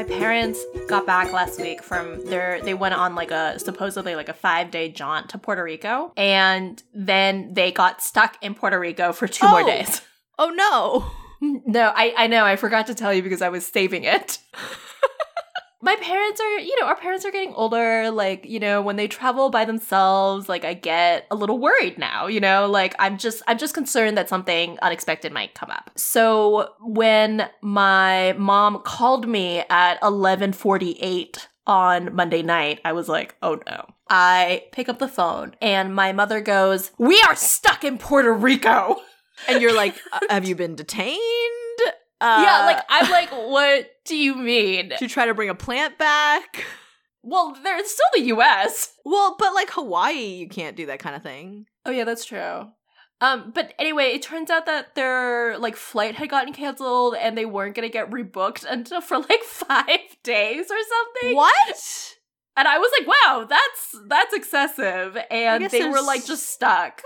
my parents got back last week from their they went on like a supposedly like a 5-day jaunt to Puerto Rico and then they got stuck in Puerto Rico for two more Oh. days. Oh no. No, I I know I forgot to tell you because I was saving it. My parents are, you know, our parents are getting older. Like, you know, when they travel by themselves, like I get a little worried now, you know, like I'm just, I'm just concerned that something unexpected might come up. So when my mom called me at 1148 on Monday night, I was like, oh no. I pick up the phone and my mother goes, we are stuck in Puerto Rico. And you're like, "Uh, have you been detained? Uh, yeah, like I'm like, what do you mean? To try to bring a plant back? Well, there's still the U.S. Well, but like Hawaii, you can't do that kind of thing. Oh yeah, that's true. Um, but anyway, it turns out that their like flight had gotten canceled and they weren't gonna get rebooked until for like five days or something. What? And I was like, wow, that's that's excessive. And they were like just stuck.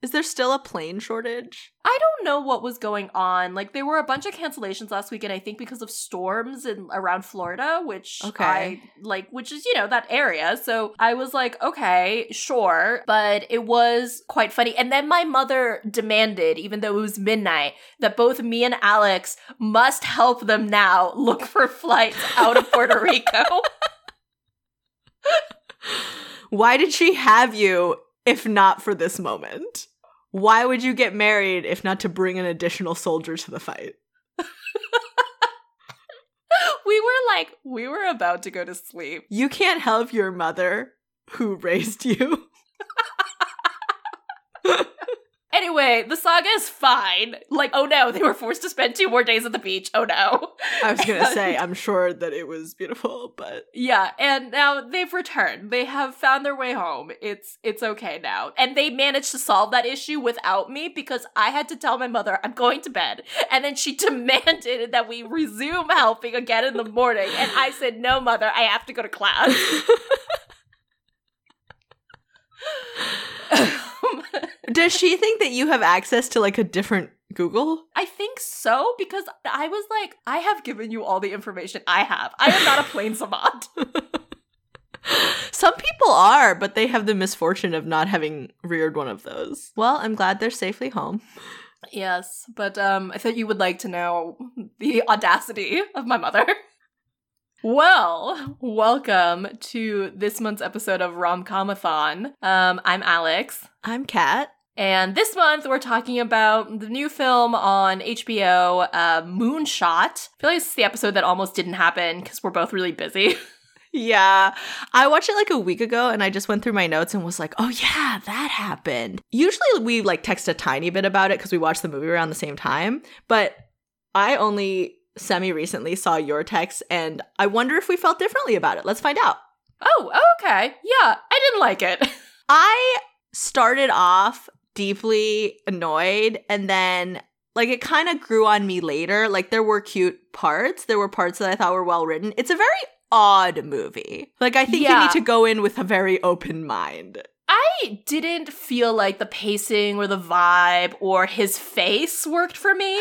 Is there still a plane shortage? I don't know what was going on. Like there were a bunch of cancellations last week, and I think because of storms in around Florida, which Okay. I like, which is you know that area. So I was like, okay, sure, but it was quite funny. And then my mother demanded, even though it was midnight, that both me and Alex must help them now look for flights out of Puerto Rico. Why did she have you if not for this moment? Why would you get married if not to bring an additional soldier to the fight? we were like, we were about to go to sleep. You can't help your mother who raised you. Anyway, the saga is fine. Like, oh no, they were forced to spend two more days at the beach. Oh no. I was gonna say, I'm sure that it was beautiful, but Yeah, and now they've returned. They have found their way home. It's it's okay now. And they managed to solve that issue without me because I had to tell my mother I'm going to bed. And then she demanded that we resume helping again in the morning. And I said, "No, mother, I have to go to class." does she think that you have access to like a different Google? I think so because I was like, I have given you all the information I have. I am not a plane savant. Some people are, but they have the misfortune of not having reared one of those. Well, I'm glad they're safely home. Yes, but um, I thought you would like to know the audacity of my mother. Well, welcome to this month's episode of Romcomathon. Um, I'm Alex, I'm Kat. and this month we're talking about the new film on HBO, uh, Moonshot. I feel like this is the episode that almost didn't happen because we're both really busy. Yeah. I watched it like a week ago and I just went through my notes and was like, oh yeah, that happened. Usually we like text a tiny bit about it because we watched the movie around the same time. But I only semi recently saw your text and I wonder if we felt differently about it. Let's find out. oh, okay. Yeah, I didn't like it. I started off deeply annoyed and then like it kind of grew on me later. Like there were cute parts. There were parts that I thought were well written. It's a very odd movie. Like I think you need to go in with a very open mind. I didn't feel like the pacing or the vibe or his face worked for me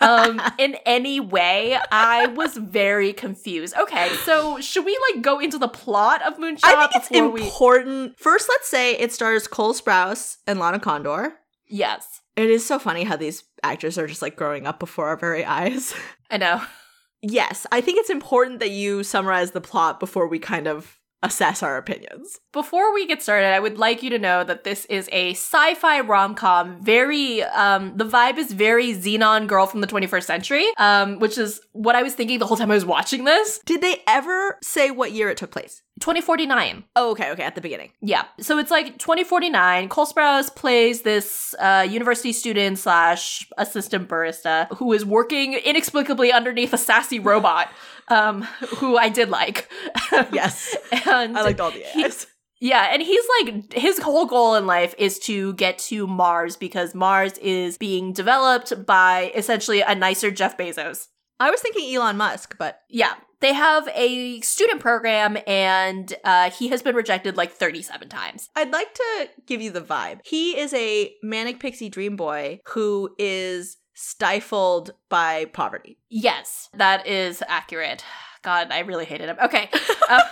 um, in any way. I was very confused. Okay, so should we like go into the plot of Moonshot I think it's before we? important. First, let's say it stars Cole Sprouse and Lana Condor. Yes, It is so funny how these actors are just like growing up before our very eyes. I know. yes, I think it's important that you summarize the plot before we kind of assess our opinions. Before we get started, I would like you to know that this is a sci-fi rom-com. Very, um, the vibe is very Zenon Girl from the 21st Century, um, which is what I was thinking the whole time I was watching this. Did they ever say what year it took place? 2049. Oh, okay, okay, at the beginning. Yeah. So it's like 2049. Cole Sprouse plays this uh, university student slash assistant barista who is working inexplicably underneath a sassy robot, um, who I did like. Yes. and I liked all the he- AIs. yeah, and he's like his whole goal in life is to get to Mars because Mars is being developed by essentially a nicer Jeff Bezos. I was thinking Elon Musk, but Yeah, they have a student program, and uh, he has been rejected like 37 times. I'd like to give you the vibe. He is a manic pixie dream boy who is stifled by poverty. Yes, that is accurate. God, I really hated him. Okay.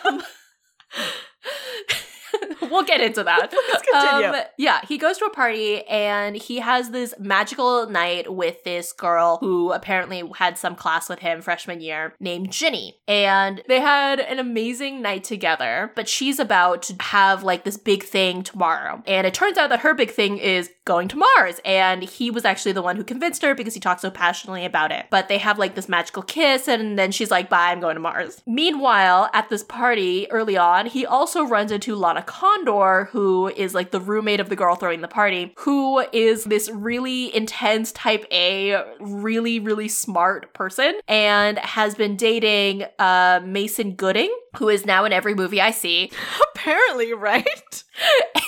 Um, we'll get into that. Let's continue. Um, yeah, he goes to a party and he has this magical night with this girl who apparently had some class with him freshman year named Ginny. And they had an amazing night together, but she's about to have like this big thing tomorrow. And it turns out that her big thing is going to Mars. And he was actually the one who convinced her because he talked so passionately about it. But they have like this magical kiss, and then she's like, bye, I'm going to Mars. Meanwhile, at this party early on, he also runs into Lana Condor, who is like the roommate of the girl throwing the party, who is this really intense type A, really, really smart person and has been dating uh, Mason Gooding, who is now in every movie I see. Apparently, right?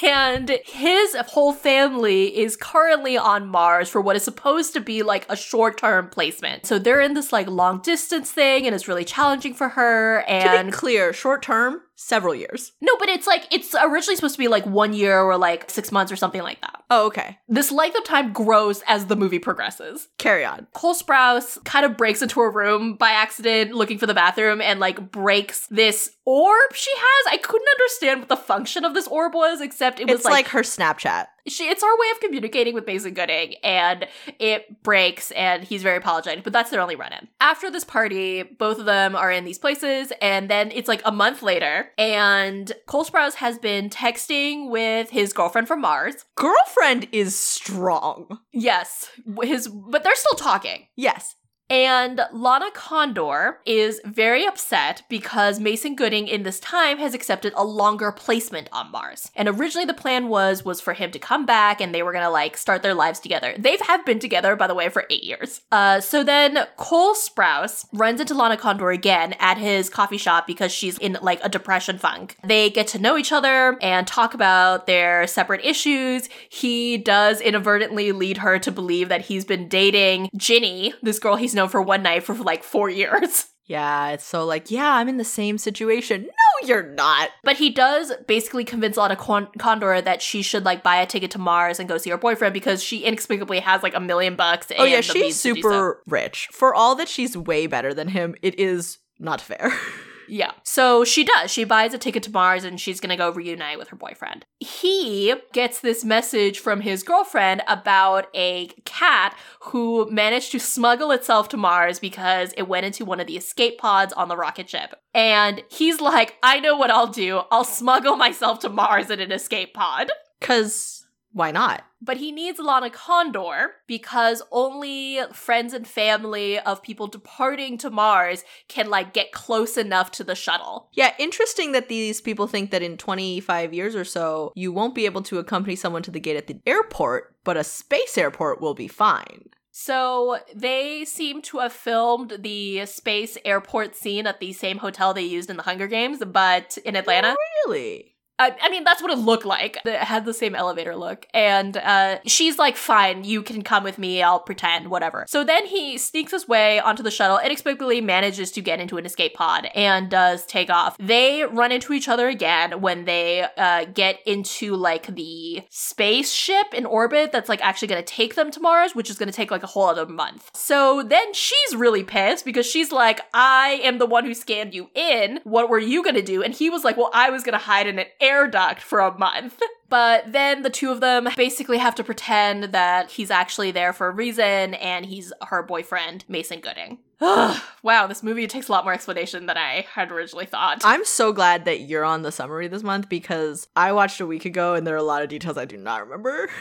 And his whole family is currently on Mars for what is supposed to be like a short term placement. So they're in this like long distance thing and it's really challenging for her. And clear, short term, several years. no, but it's like, it's originally supposed to be like one year or like six months or something like that. Oh, okay. This length of time grows as the movie progresses. Carry on. Cole Sprouse kind of breaks into a room by accident looking for the bathroom and like breaks this orb she has. I couldn't understand what the function of this orb was, except it was It's like, her Snapchat. she it's our way of communicating with Mason Gooding, and it breaks, and he's very apologetic, but that's their only run in. After this party, both of them are in these places, and then it's like a month later, and Cole Sprouse has been texting with his girlfriend from Mars. Girlfriend is strong. Yes, his but they're still talking. Yes. And Lana Condor is very upset because Mason Gooding in this time has accepted a longer placement on Mars. And originally the plan was was for him to come back and they were gonna like start their lives together. They've have been together, by the way, for eight years. Uh, so then Cole Sprouse runs into Lana Condor again at his coffee shop because she's in like a depression funk. They get to know each other and talk about their separate issues. He does inadvertently lead her to believe that he's been dating Ginny, this girl he's known for one night for like four years. Yeah, it's so like, yeah, I'm in the same situation. No, you're not. But he does basically convince Lana Con- Condor that she should like buy a ticket to Mars and go see her boyfriend because she inexplicably has like a million bucks. Oh yeah, the she's do so. super rich. For all that she's way better than him, it is not fair. Yeah. So she does. She buys a ticket to Mars and she's gonna go reunite with her boyfriend. He gets this message from his girlfriend about a cat who managed to smuggle itself to Mars because it went into one of the escape pods on the rocket ship. And he's like, I know what I'll do. I'll smuggle myself to Mars in an escape pod. Cause why not? But he needs Lana Condor because only friends and family of people departing to Mars can like get close enough to the shuttle. Yeah, interesting that these people think that in 25 years or so, you won't be able to accompany someone to the gate at the airport, but a space airport will be fine. So they seem to have filmed the space airport scene at the same hotel they used in the Hunger Games, but in Atlanta. Oh, really? I, I mean, that's what it looked like. It had the same elevator look. And uh, she's like, fine, you can come with me. I'll pretend, whatever. So then he sneaks his way onto the shuttle, inexplicably manages to get into an escape pod and does take off. They run into each other again when they uh, get into like the spaceship in orbit that's like actually going to take them to Mars, which is going to take like a whole other month. So then she's really pissed because she's like, I am the one who scanned you in. What were you going to do? And he was like, well, I was going to hide in an air duct for a month. But then the two of them basically have to pretend that he's actually there for a reason and he's her boyfriend, Mason Gooding. wow, this movie takes a lot more explanation than I had originally thought. I'm so glad that you're on the summary this month because I watched a week ago and there are a lot of details I do not remember.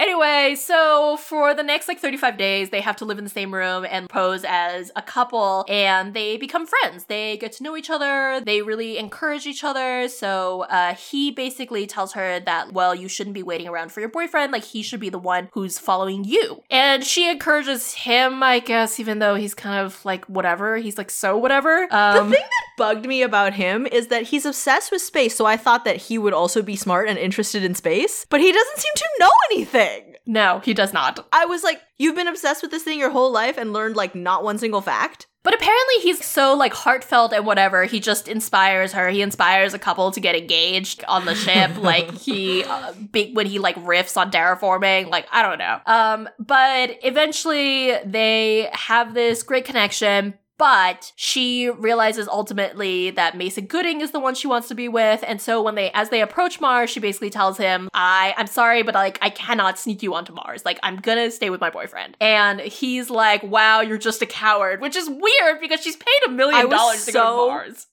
Anyway, so for the next like 35 days, they have to live in the same room and pose as a couple, and they become friends. They get to know each other, they really encourage each other. So uh, he basically tells her that, well, you shouldn't be waiting around for your boyfriend, like, he should be the one who's following you. And she encourages him, I guess, even though he's kind of like whatever. He's like, so whatever. Um, the thing that bugged me about him is that he's obsessed with space, so I thought that he would also be smart and interested in space, but he doesn't seem to know anything. No, he does not. I was like, you've been obsessed with this thing your whole life and learned like not one single fact? But apparently he's so like heartfelt and whatever. He just inspires her. He inspires a couple to get engaged on the ship. like he uh, big when he like riffs on terraforming. Like I don't know. Um, but eventually they have this great connection. But she realizes ultimately that Mason Gooding is the one she wants to be with. And so when they, as they approach Mars, she basically tells him, I, I'm sorry, but like, I cannot sneak you onto Mars. Like, I'm gonna stay with my boyfriend. And he's like, wow, you're just a coward, which is weird because she's paid a million dollars to go to Mars.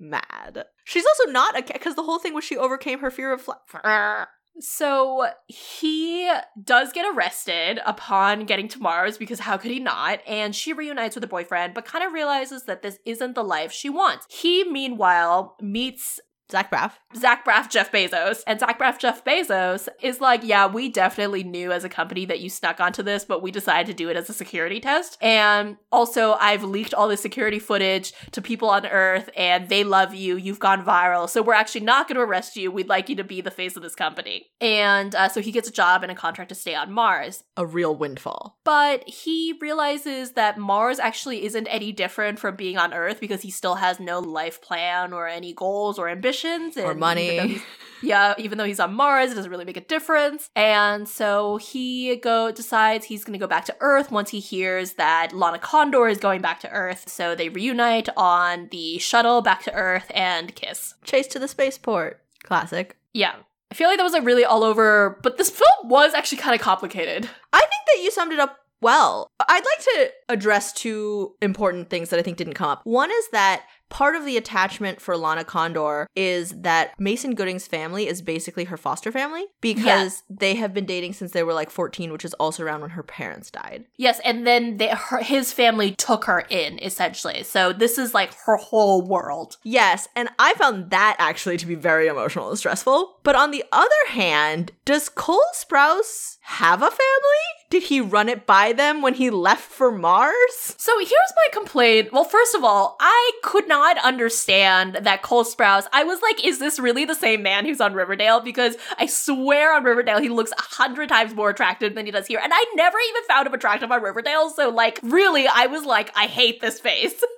Mad. She's also not a because the whole thing was she overcame her fear of fly. So he does get arrested upon getting to Mars because how could he not? And she reunites with her boyfriend, but kind of realizes that this isn't the life she wants. He, meanwhile, meets Zach Braff. Zach Braff, Jeff Bezos. And Zach Braff, Jeff Bezos is like, yeah, we definitely knew as a company that you snuck onto this, but we decided to do it as a security test. And also, I've leaked all the security footage to people on Earth, and they love you. You've gone viral. So we're actually not going to arrest you. We'd like you to be the face of this company. And uh, so he gets a job and a contract to stay on Mars. A real windfall. But he realizes that Mars actually isn't any different from being on Earth because he still has no life plan or any goals or And Or money. even though he's- yeah, even though he's on Mars, it doesn't really make a difference. And so he go decides he's going to go back to Earth once he hears that Lana Condor is going back to Earth. So they reunite on the shuttle back to Earth and kiss. Chase to the spaceport. Classic. Yeah. I feel like that was like really all over, but this film was actually kind of complicated. I think that you summed it up well. I'd like to address two important things that I think didn't come up. One is that part of the attachment for Lana Condor is that Mason Gooding's family is basically her foster family because they have been dating since they were like 14, which is also around when her parents died. Yes, and then they, her, his family took her in essentially. So this is like her whole world. Yes, and I found that actually to be very emotional and stressful. But on the other hand, does Cole Sprouse have a family? Did he run it by them when he left for Mars? So here's my complaint. Well, first of all, I could not understand that Cole Sprouse. I was like, is this really the same man who's on Riverdale? Because I swear on Riverdale he looks a hundred times more attractive than he does here, and I never even found him attractive on Riverdale. So like, really, I was like, I hate this face.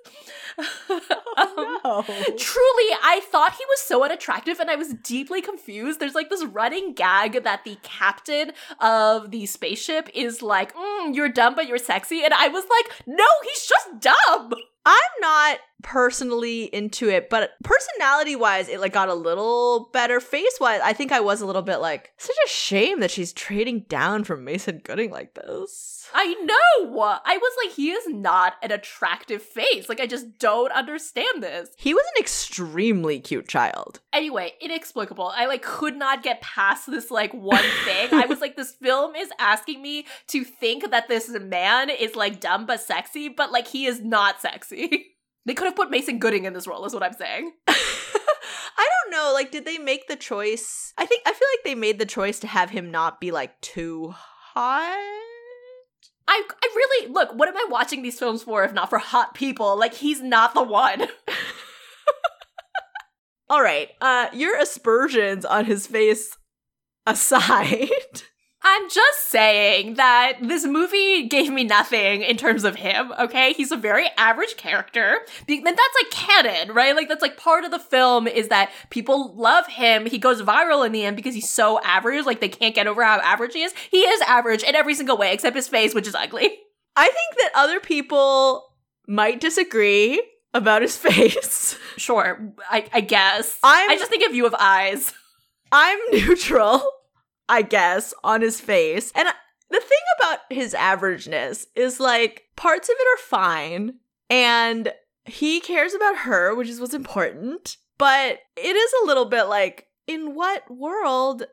Um, No. Truly, I thought he was so unattractive and I was deeply confused. There's like this running gag that the captain of the spaceship is like, mm, you're dumb, but you're sexy. And I was like, no, he's just dumb. I'm not personally into it, but personality wise, it like got a little better. Face wise, I think I was a little bit like, such a shame that she's trading down from Mason Gooding like this. I know. I was like, he is not an attractive face. Like, I just don't understand this. He was an extremely cute child. Anyway, inexplicable. I like could not get past this like one thing. I was like, this film is asking me to think that this man is like dumb but sexy, but like he is not sexy. they could have put Mason Gooding in this role, is what I'm saying. I don't know. Like, did they make the choice? I think I feel like they made the choice to have him not be like too hot. I I really look, what am I watching these films for if not for hot people? Like he's not the one. All right. Uh, your aspersions on his face aside. I'm just saying that this movie gave me nothing in terms of him, okay? He's a very average character. And that's like canon, right? Like that's like part of the film is that people love him. He goes viral in the end because he's so average, like they can't get over how average he is. He is average in every single way except his face, which is ugly. I think that other people might disagree about his face. Sure, I, I guess. I'm I just think of you of eyes. I'm neutral, I guess, on his face. And the thing about his averageness is like parts of it are fine and he cares about her, which is what's important. But it is a little bit like in what world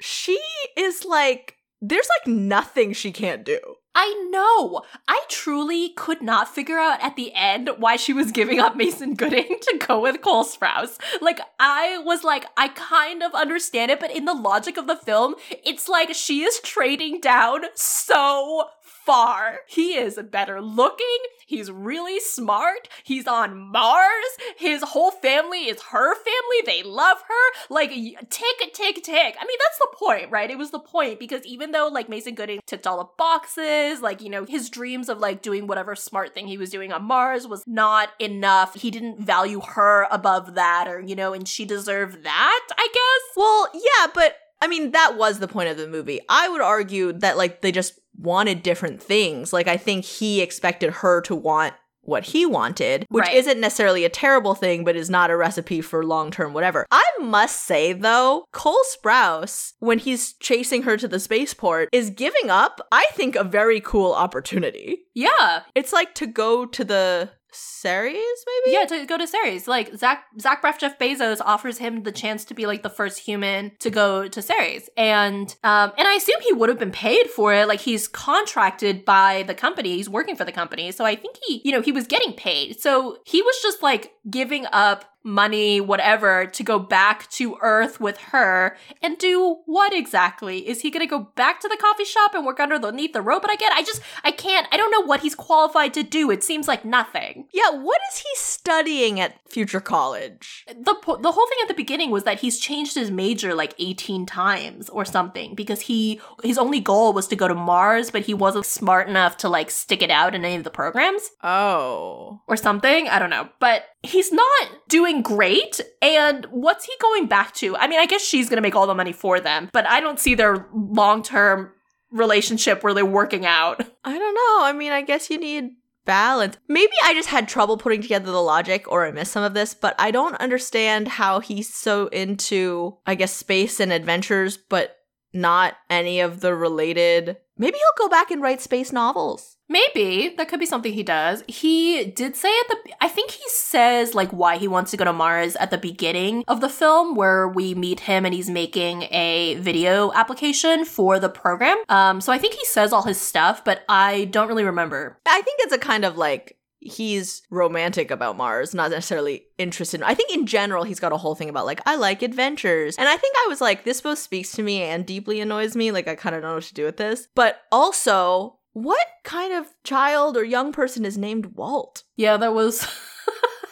she is like there's like nothing she can't do. I know. I truly could not figure out at the end why she was giving up Mason Gooding to go with Cole Sprouse. Like, I was like, I kind of understand it, but in the logic of the film, it's like she is trading down so far. He is better looking. He's really smart. He's on Mars. His whole family is her family. They love her. Like, tick, tick, tick. I mean, that's the point, right? It was the point because even though, like, Mason Gooding ticked all the boxes, like, you know, his dreams of, like, doing whatever smart thing he was doing on Mars was not enough. He didn't value her above that, or, you know, and she deserved that, I guess. Well, yeah, but I mean, that was the point of the movie. I would argue that, like, they just wanted different things. Like, I think he expected her to want what he wanted, which Right. isn't necessarily a terrible thing, but is not a recipe for long term whatever. I must say, though, Cole Sprouse, when he's chasing her to the spaceport, is giving up, I think, a very cool opportunity. Yeah. It's like to go to the Ceres, maybe? Yeah, to go to Ceres. Like Zach Zach Braff Jeff Bezos offers him the chance to be like the first human to go to Ceres. And um and I assume he would have been paid for it. Like he's contracted by the company. He's working for the company. So I think he, you know, he was getting paid. So he was just like giving up money, whatever, to go back to Earth with her and do what exactly? Is he gonna go back to the coffee shop and work underneath the robot again? I just I can't I don't know what he's qualified to do. It seems like nothing. Yeah, what is he studying at future college? the po- the whole thing at the beginning was that he's changed his major like 18 times or something because he his only goal was to go to Mars but he wasn't smart enough to like stick it out in any of the programs Oh. or something I don't know but he's not doing great and what's he going back to I mean I guess she's going to make all the money for them but I don't see their long-term relationship really working out I don't know. I mean, I guess you need balance. Maybe I just had trouble putting together the logic or I missed some of this, but I don't understand how he's so into, I guess, space and adventures, but not any of the related. Maybe he'll go back and write space novels. Maybe that could be something he does. He did say at the I think he says like why he wants to go to Mars at the beginning of the film where we meet him and he's making a video application for the program. Um so I think he says all his stuff, but I don't really remember. I think it's a kind of like he's romantic about Mars, not necessarily interested. I think in general he's got a whole thing about like I like adventures. And I think I was like this both speaks to me and deeply annoys me, like I kind of don't know what to do with this. But also, what kind of child or young person is named Walt? Yeah, that was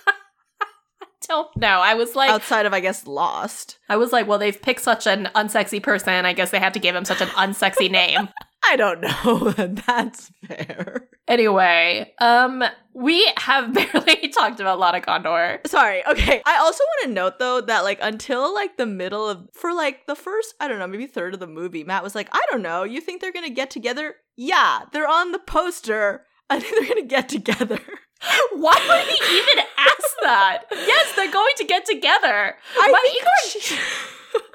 I don't know. I was like Outside of I guess Lost. I was like, well, they've picked such an unsexy person. I guess they had to give him such an unsexy name. I don't know. That's fair. Anyway, um, we have barely talked about Lana Condor. Sorry. Okay. I also want to note though that like until like the middle of for like the first I don't know maybe third of the movie, Matt was like, I don't know. You think they're gonna get together? Yeah, they're on the poster. I think they're gonna get together. Why would he even ask that? Yes, they're going to get together. I My think she-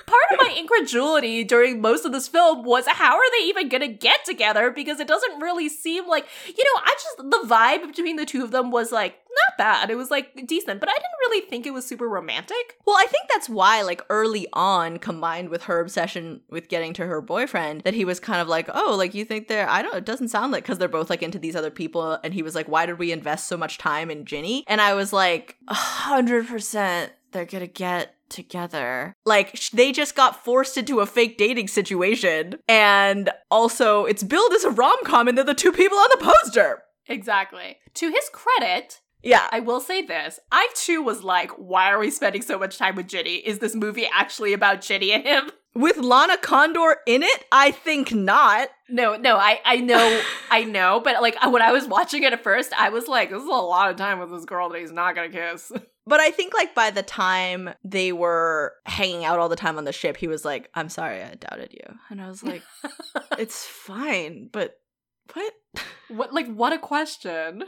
part of my incredulity during most of this film was how are they even to get together? Because it doesn't really seem like you know. I just the vibe between the two of them was like not bad. It was like decent, but I didn't really think it was super romantic. Well, I think that's why, like, early on, combined with her obsession with getting to her boyfriend, that he was kind of like, oh, like, you think they're, I don't, it doesn't sound like, because they're both, like, into these other people. And he was like, why did we invest so much time in Ginny? And I was like, hundred percent, they're gonna get together. Like, sh- they just got forced into a fake dating situation. And also, it's billed as a rom com, and they're the two people on the poster. Exactly. To his credit, Yeah. I will say this. I too was like, why are we spending so much time with Ginny? Is this movie actually about Ginny and him? With Lana Condor in it? I think not. No, no, I, I know, I know, but like when I was watching it at first, I was like, this is a lot of time with this girl that he's not gonna kiss. But I think like by the time they were hanging out all the time on the ship, he was like, "I'm sorry, I doubted you," and I was like, "It's fine, but what?" What, like, what a question.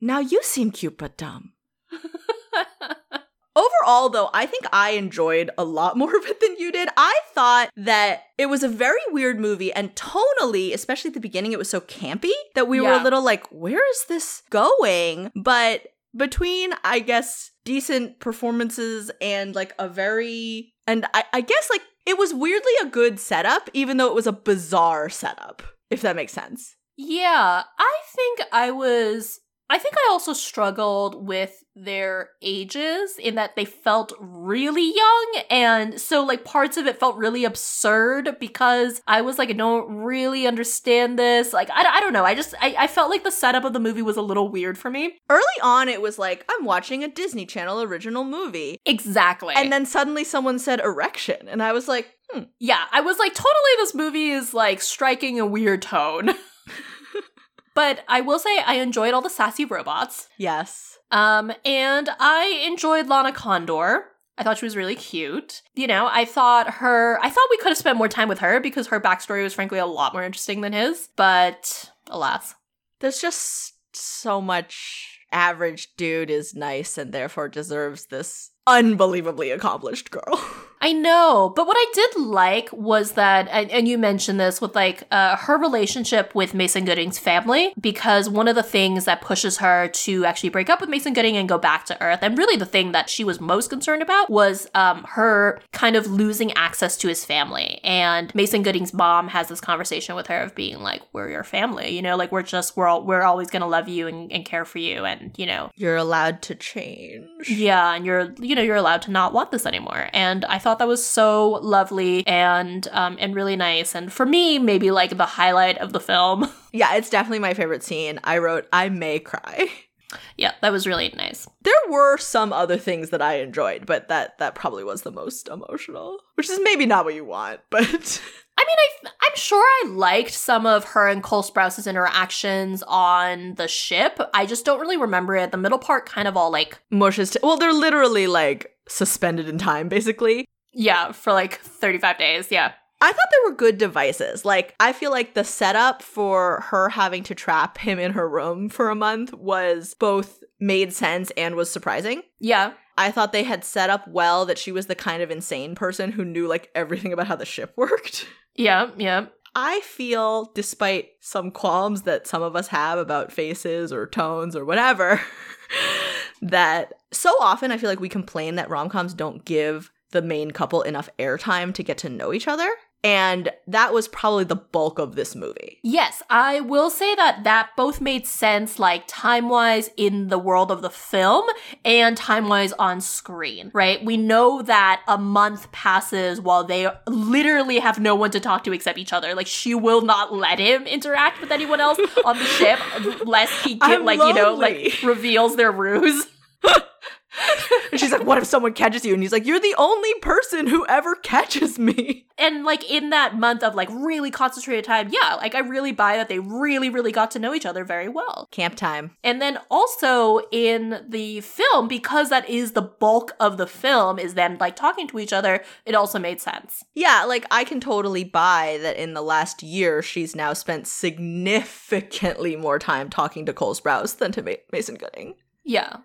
Now you seem cute but dumb. Overall, though, I think I enjoyed a lot more of it than you did. I thought that it was a very weird movie, and tonally, especially at the beginning, it was so campy that we were a little like, where is this going? But between, I guess, decent performances and like a very, and I, I guess like it was weirdly a good setup, even though it was a bizarre setup, if that makes sense. Yeah, I think I was. I think I also struggled with their ages in that they felt really young. And so, like, parts of it felt really absurd because I was like, I don't really understand this. Like, I, I don't know. I just, I, I felt like the setup of the movie was a little weird for me. Early on, it was like, I'm watching a Disney Channel original movie. Exactly. And then suddenly someone said erection, and I was like, hmm. Yeah, I was like, totally, this movie is like striking a weird tone. but I will say, I enjoyed all the sassy robots. Yes. Um, and I enjoyed Lana Condor. I thought she was really cute. You know, I thought her, I thought we could have spent more time with her because her backstory was frankly a lot more interesting than his. But alas. There's just so much average dude is nice and therefore deserves this unbelievably accomplished girl. I know, but what I did like was that, and, and you mentioned this with like uh, her relationship with Mason Gooding's family, because one of the things that pushes her to actually break up with Mason Gooding and go back to Earth, and really the thing that she was most concerned about was um, her kind of losing access to his family. And Mason Gooding's mom has this conversation with her of being like, "We're your family, you know, like we're just we're all, we're always gonna love you and, and care for you, and you know, You're allowed to change. yeah, and you're you know you're allowed to not want this anymore. And I thought that was so lovely and um and really nice. And for me, maybe like the highlight of the film. Yeah, it's definitely my favorite scene. I wrote, I may cry. yeah, that was really nice. There were some other things that I enjoyed, but that that probably was the most emotional. Which is maybe not what you want, but I mean, I, I'm sure I liked some of her and Cole Sprouse's interactions on the ship. I just don't really remember it. The middle part kind of all like, mushes. T- well, they're literally like suspended in time, basically. Yeah, for like 35 days. Yeah. I thought there were good devices. Like, I feel like the setup for her having to trap him in her room for a month was both made sense and was surprising. Yeah. I thought they had set up well that she was the kind of insane person who knew like everything about how the ship worked. Yeah. Yeah. I feel, despite some qualms that some of us have about faces or tones or whatever, that so often I feel like we complain that rom coms don't give the main couple enough airtime to get to know each other. And that was probably the bulk of this movie. Yes, I will say that that both made sense, like time wise in the world of the film and time wise on screen, right? We know that a month passes while they literally have no one to talk to except each other. Like, she will not let him interact with anyone else on the ship lest he get, I'm like, you know, like reveals their ruse. And she's like, What if someone catches you? And he's like, You're the only person who ever catches me. And like in that month of like really concentrated time, yeah, like I really buy that they really, really got to know each other very well. Camp time. And then also in the film, because that is the bulk of the film, is them like talking to each other, it also made sense. Yeah, like I can totally buy that in the last year, she's now spent significantly more time talking to Cole Sprouse than to Ma- Mason Gooding. Yeah,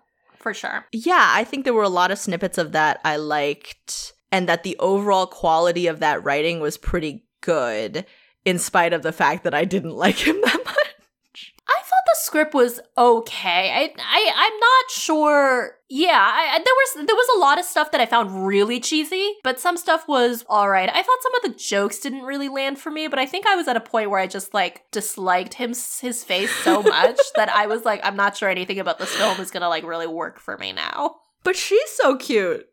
for sure. Yeah, I think there were a lot of snippets of that I liked, and that the overall quality of that writing was pretty good, in spite of the fact that I didn't like him that much. I thought the script was okay. I, I I'm not sure. Yeah, I, there was there was a lot of stuff that I found really cheesy, but some stuff was all right. I thought some of the jokes didn't really land for me, but I think I was at a point where I just like disliked him his face so much that I was like, I'm not sure anything about this film is gonna like really work for me now. But she's so cute.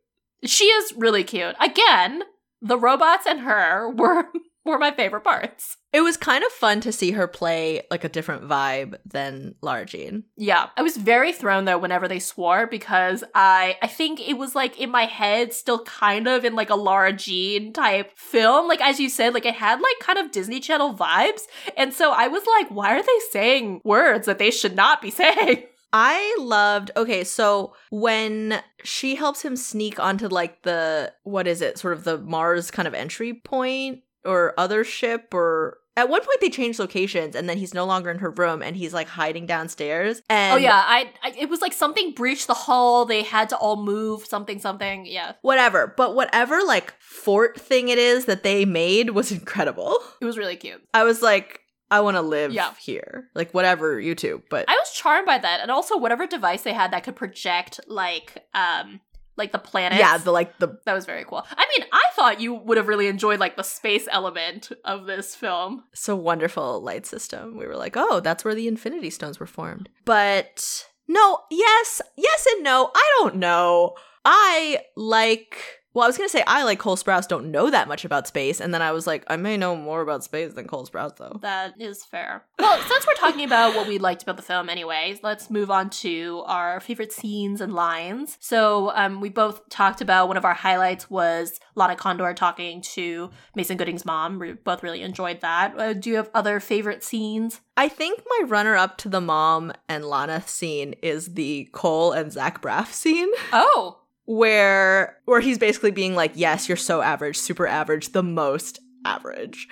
She is really cute. Again, the robots and her were were my favorite parts. It was kind of fun to see her play like a different vibe than Lara Jean. Yeah, I was very thrown though whenever they swore because I I think it was like in my head still kind of in like a Lara Jean type film. Like as you said, like it had like kind of Disney Channel vibes. And so I was like, why are they saying words that they should not be saying? I loved okay, so when she helps him sneak onto like the what is it, sort of the Mars kind of entry point or other ship or at one point they change locations and then he's no longer in her room and he's like hiding downstairs and oh yeah, I, I it was like something breached the hull. They had to all move something something. Yeah, whatever. But whatever like fort thing it is that they made was incredible. it was really cute. I was like, I want to live Yeah. here. Like whatever, you two. But I was charmed by that, and also whatever device they had that could project like um like the planets. yeah, the like the That was very cool. I mean, I thought you would have really enjoyed like the space element of this film. so wonderful light system. We were like, oh, that's where the Infinity Stones were formed. But no, yes, yes and no. I don't know. I like. Well, I was gonna say I like Cole Sprouse. Don't know that much about space, and then I was like, I may know more about space than Cole Sprouse, though. That is fair. Well, since we're talking about what we liked about the film, anyway, let's move on to our favorite scenes and lines. So, um, we both talked about one of our highlights was Lana Condor talking to Mason Gooding's mom. We both really enjoyed that. Uh, do you have other favorite scenes? I think my runner-up to the mom and Lana scene is the Cole and Zach Braff scene. Oh, where where he's basically being like, "Yes, you're so average, super average, the most average."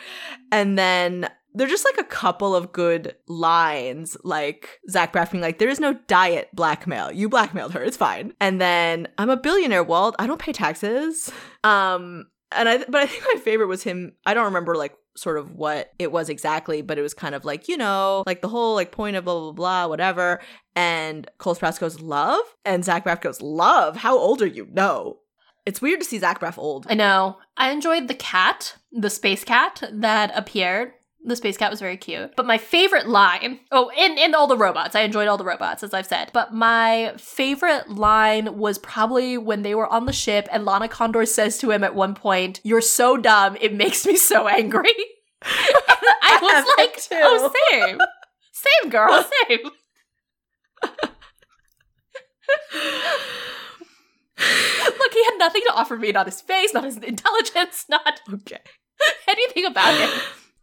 And then They're just like a couple of good lines, like Zach Braff being like, "There is no diet blackmail. You blackmailed her. It's fine." And then, "I'm a billionaire, Walt. I don't pay taxes." Um, and I, but I think my favorite was him. I don't remember like sort of what it was exactly, but it was kind of like, you know, like the whole like point of blah, blah, blah, whatever. And Cole Sprouse goes, love? And Zach Braff goes, love? How old are you? No. It's weird to see Zach Braff old. I know. I enjoyed the cat, the space cat that appeared. The space cat was very cute. But my favorite line, oh, in, in all the robots, I enjoyed all the robots, as I've said. But my favorite line was probably when they were on the ship and Lana Condor says to him at one point, You're so dumb, it makes me so angry. I was like, too. Oh, same. Same, girl, same. Look, he had nothing to offer me, not his face, not his intelligence, not Okay. anything about him.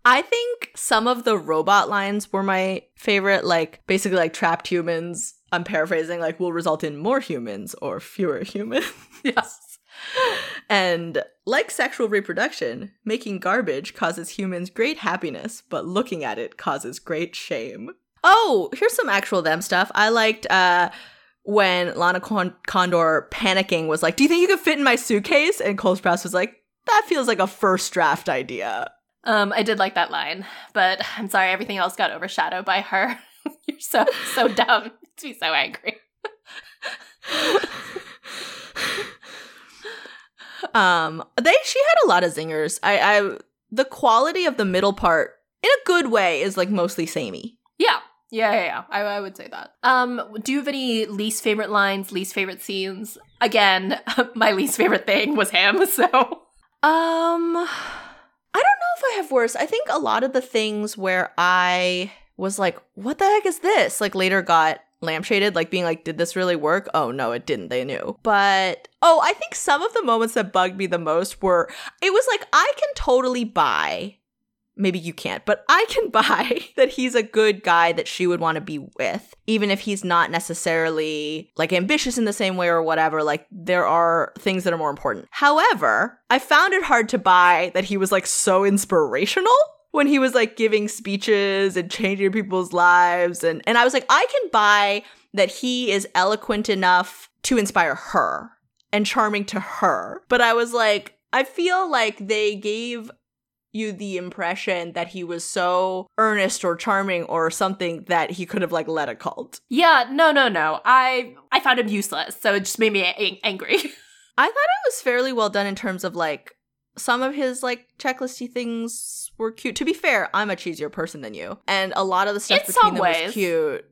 I think some of the robot lines were my favorite, like basically like trapped humans. I'm paraphrasing, like will result in more humans or fewer humans. Yes. and like sexual reproduction, making garbage causes humans great happiness, but looking at it causes great shame. Oh, here's some actual them stuff. I liked uh when Lana Con- Condor panicking was like, "Do you think you could fit in my suitcase?" And Cole Sprouse was like, "That feels like a first draft idea." Um, I did like that line, but I'm sorry, everything else got overshadowed by her. You're so so dumb. Makes me so angry. um they she had a lot of zingers i i the quality of the middle part in a good way is like mostly samey Yeah. Yeah, yeah, yeah. I, I would say that. Um, do you have any least favorite lines, least favorite scenes? Again, my least favorite thing was him, so um i don't know if i have worse. I think a lot of the things where i was like what the heck is this? like later got lampshaded like being like did this really work? Oh no it didn't. They knew. But oh i think some of the moments that bugged me the most were it was like i can totally buy maybe you can't, but I can buy that he's a good guy that she would want to be with, even if he's not necessarily like ambitious in the same way or whatever. Like, there are things that are more important. However, I found it hard to buy that he was like so inspirational when he was like giving speeches and changing people's lives. And, and I was like, I can buy that he is eloquent enough to inspire her and charming to her. But I was like, I feel like they gave you the impression that he was so earnest or charming or something that he could have like led a cult. yeah, no, no, no. I I found him useless, so it just made me a- angry. I thought it was fairly well done in terms of like some of his like checklisty things were cute. To be fair, I'm a cheesier person than you, and a lot of the stuff In between them ways. was cute.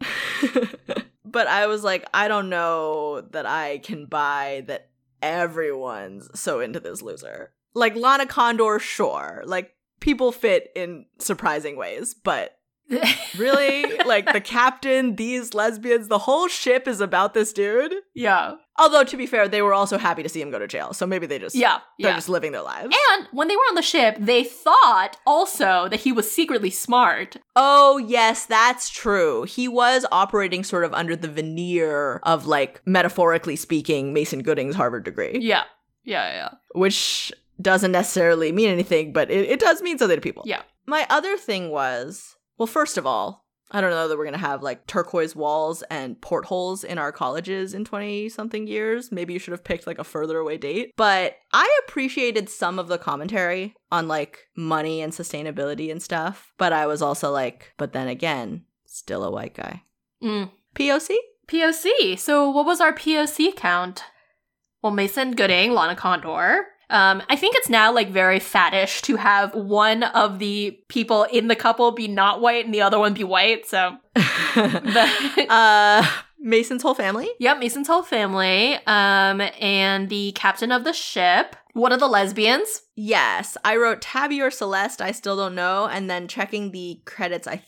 but I was like, I don't know that I can buy that everyone's so into this loser. Like Lana Condor, sure. Like people fit in surprising ways, but really? like the captain, these lesbians, the whole ship is about this dude? yeah, Although to be fair, they were also happy to see him go to jail. So maybe they just yeah, they're yeah. just living their lives. and when they were on the ship, they thought also that he was secretly smart. Oh, yes, that's true. He was operating sort of under the veneer of like metaphorically speaking Mason Gooding's Harvard degree, Yeah, yeah, yeah. which doesn't necessarily mean anything, but it, it does mean something to people. Yeah. My other thing was, well, first of all, I don't know that we're going to have like turquoise walls and portholes in our colleges in 20 something years. Maybe you should have picked like a further away date. But I appreciated some of the commentary on like money and sustainability and stuff. But I was also like, but then again, still a white guy. Mm. POC? POC. So what was our POC count? Well, Mason Gooding, Lana Condor. Um, I think it's now like very faddish to have one of the people in the couple be not white and the other one be white. So, but uh, Mason's whole family? Yep, Mason's whole family. Um, and the captain of the ship, one of the lesbians. Yes. I wrote Tabby or Celeste, I still don't know. And then checking the credits, I think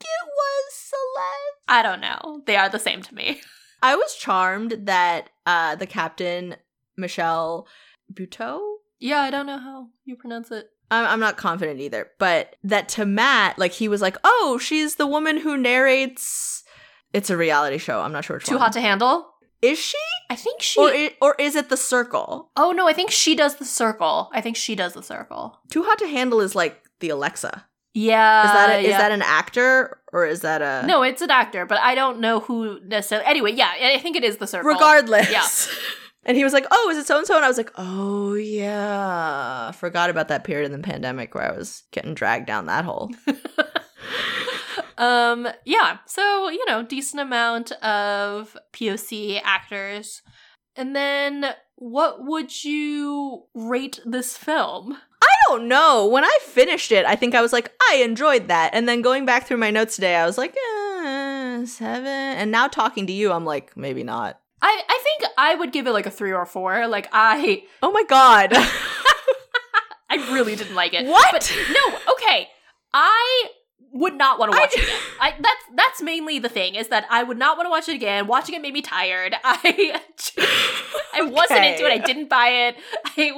it was Celeste. I don't know. They are the same to me. I was charmed that uh the captain, Michelle Buteau. Yeah, I don't know how you pronounce it. I'm, I'm not confident either, but that to Matt, like he was like, "Oh, she's the woman who narrates." It's a reality show. I'm not sure which Too one. hot to handle? Is she, I think she. or i- or is it the Circle? oh no, I think she does the circle. I think she does the circle. Too hot to handle is like the Alexa. Yeah. Is that a, is Uh, that an actor or is that a No, it's an actor, but I don't know who necessarily. Anyway, yeah, I think it is the circle. Regardless. Yeah. And he was like, "Oh, is it so and so?" And I was like, "Oh yeah, forgot about that period in the pandemic where I was getting dragged down that hole." um, yeah. So you know, decent amount of POC actors, and then what would you rate this film? I don't know. When I finished it, I think I was like, I enjoyed that. And then going back through my notes today, I was like, eh, seven. And now talking to you, I'm like, maybe not. I I think I would give it like a three or four. Like I Oh my god. I really didn't like it. What? But no, okay. I would not want to watch d- it again. I that's that's mainly the thing is that I would not want to watch it again. Watching it made me tired. I I wasn't into it. I didn't buy it. I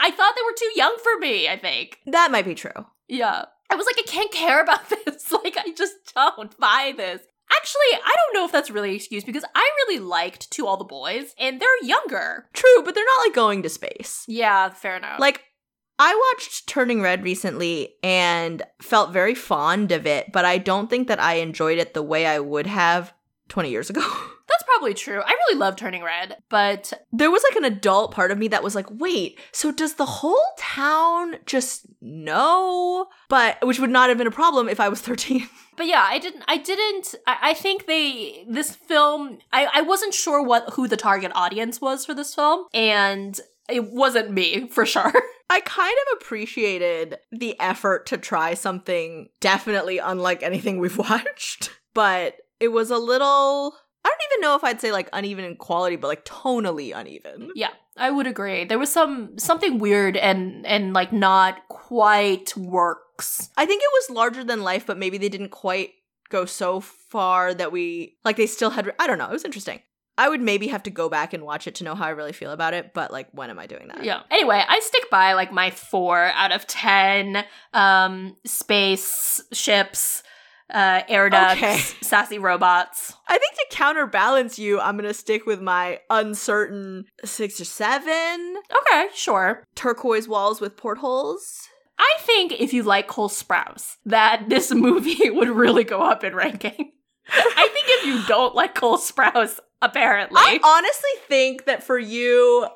I thought they were too young for me. I think. that might be true. Yeah. I was like, I can't care about this. Like, I just don't buy this. Actually, I don't know if that's really an excuse because I really liked To All the Boys, and they're younger. True, but they're not like going to space. Yeah, fair enough. Like, I watched Turning Red recently and felt very fond of it, but I don't think that I enjoyed it the way I would have 20 years ago. probably true. I really love Turning Red, but there was like an adult part of me that was like, wait, so does the whole town just know? But which would not have been a problem if I was 13. but yeah, I didn't. I didn't. I, I think they this film. I I wasn't sure what who the target audience was for this film, and it wasn't me for sure. I kind of appreciated the effort to try something definitely unlike anything we've watched, but it was a little. I don't even know if I'd say like uneven in quality, but like tonally uneven. Yeah, I would agree. There was some something weird and and like not quite works. I think it was larger than life, but maybe they didn't quite go so far that we like they still had I don't know, it was interesting. I would maybe have to go back and watch it to know how I really feel about it, but like when am I doing that? Yeah. Anyway, I stick by like my four out of ten. Um, space ships, uh, air ducts, Okay. sassy robots. I think to counterbalance you, I'm gonna stick with my uncertain six or seven. Okay, sure. Turquoise walls with portholes. I think if you like Cole Sprouse, that this movie would really go up in ranking. I think if you don't like Cole Sprouse, apparently. I honestly think that for you,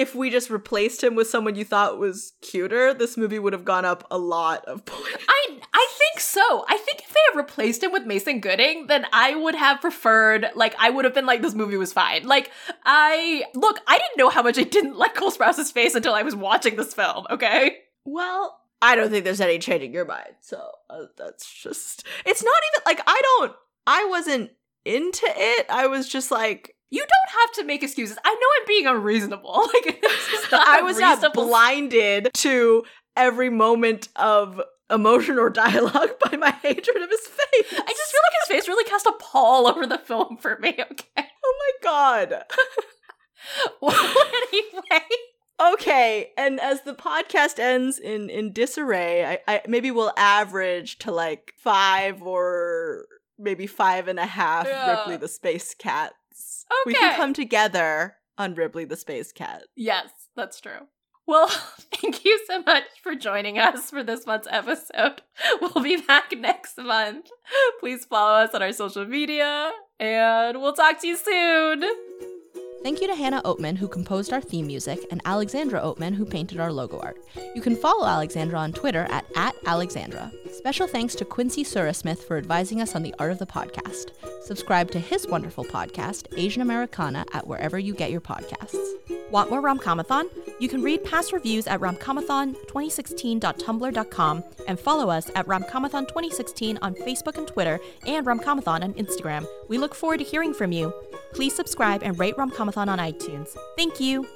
if we just replaced him with someone you thought was cuter, this movie would have gone up a lot of points. I I think so. I think if they had replaced him with Mason Gooding, then I would have preferred like I would have been like this movie was fine. Like I look, I didn't know how much I didn't like Cole Sprouse's face until I was watching this film, okay? Well, I don't think there's any changing your mind. So uh, that's just. It's not even like I don't. I wasn't into it. I was just like. You don't have to make excuses. I know I'm being unreasonable. Like this is not I was not blinded to every moment of emotion or dialogue by my hatred of his face. I just feel like his face really cast a pall over the film for me, okay? Oh my god. Well, anyway. Okay, and as the podcast ends in in disarray, I, I maybe we'll average to like five or maybe five and a half Yeah. Ripley the Space Cats. We Okay. can come together on Ripley the Space Cat. Yes, that's true. Well, thank you so much for joining us for this month's episode. We'll be back next month. Please follow us on our social media, and we'll talk to you soon. Thank you to Hannah Oatman, who composed our theme music, and Alexandra Oatman, who painted our logo art. You can follow Alexandra on Twitter at, at Alexandra. Special thanks to Quincy Surasmith for advising us on the art of the podcast. Subscribe to his wonderful podcast, Asian Americana, at wherever you get your podcasts. Want more Romcomathon? You can read past reviews at romcomathon2016.tumblr.com and follow us at romcomathon2016 on Facebook and Twitter and romcomathon on Instagram. We look forward to hearing from you. Please subscribe and rate Romcomathon on iTunes. Thank you.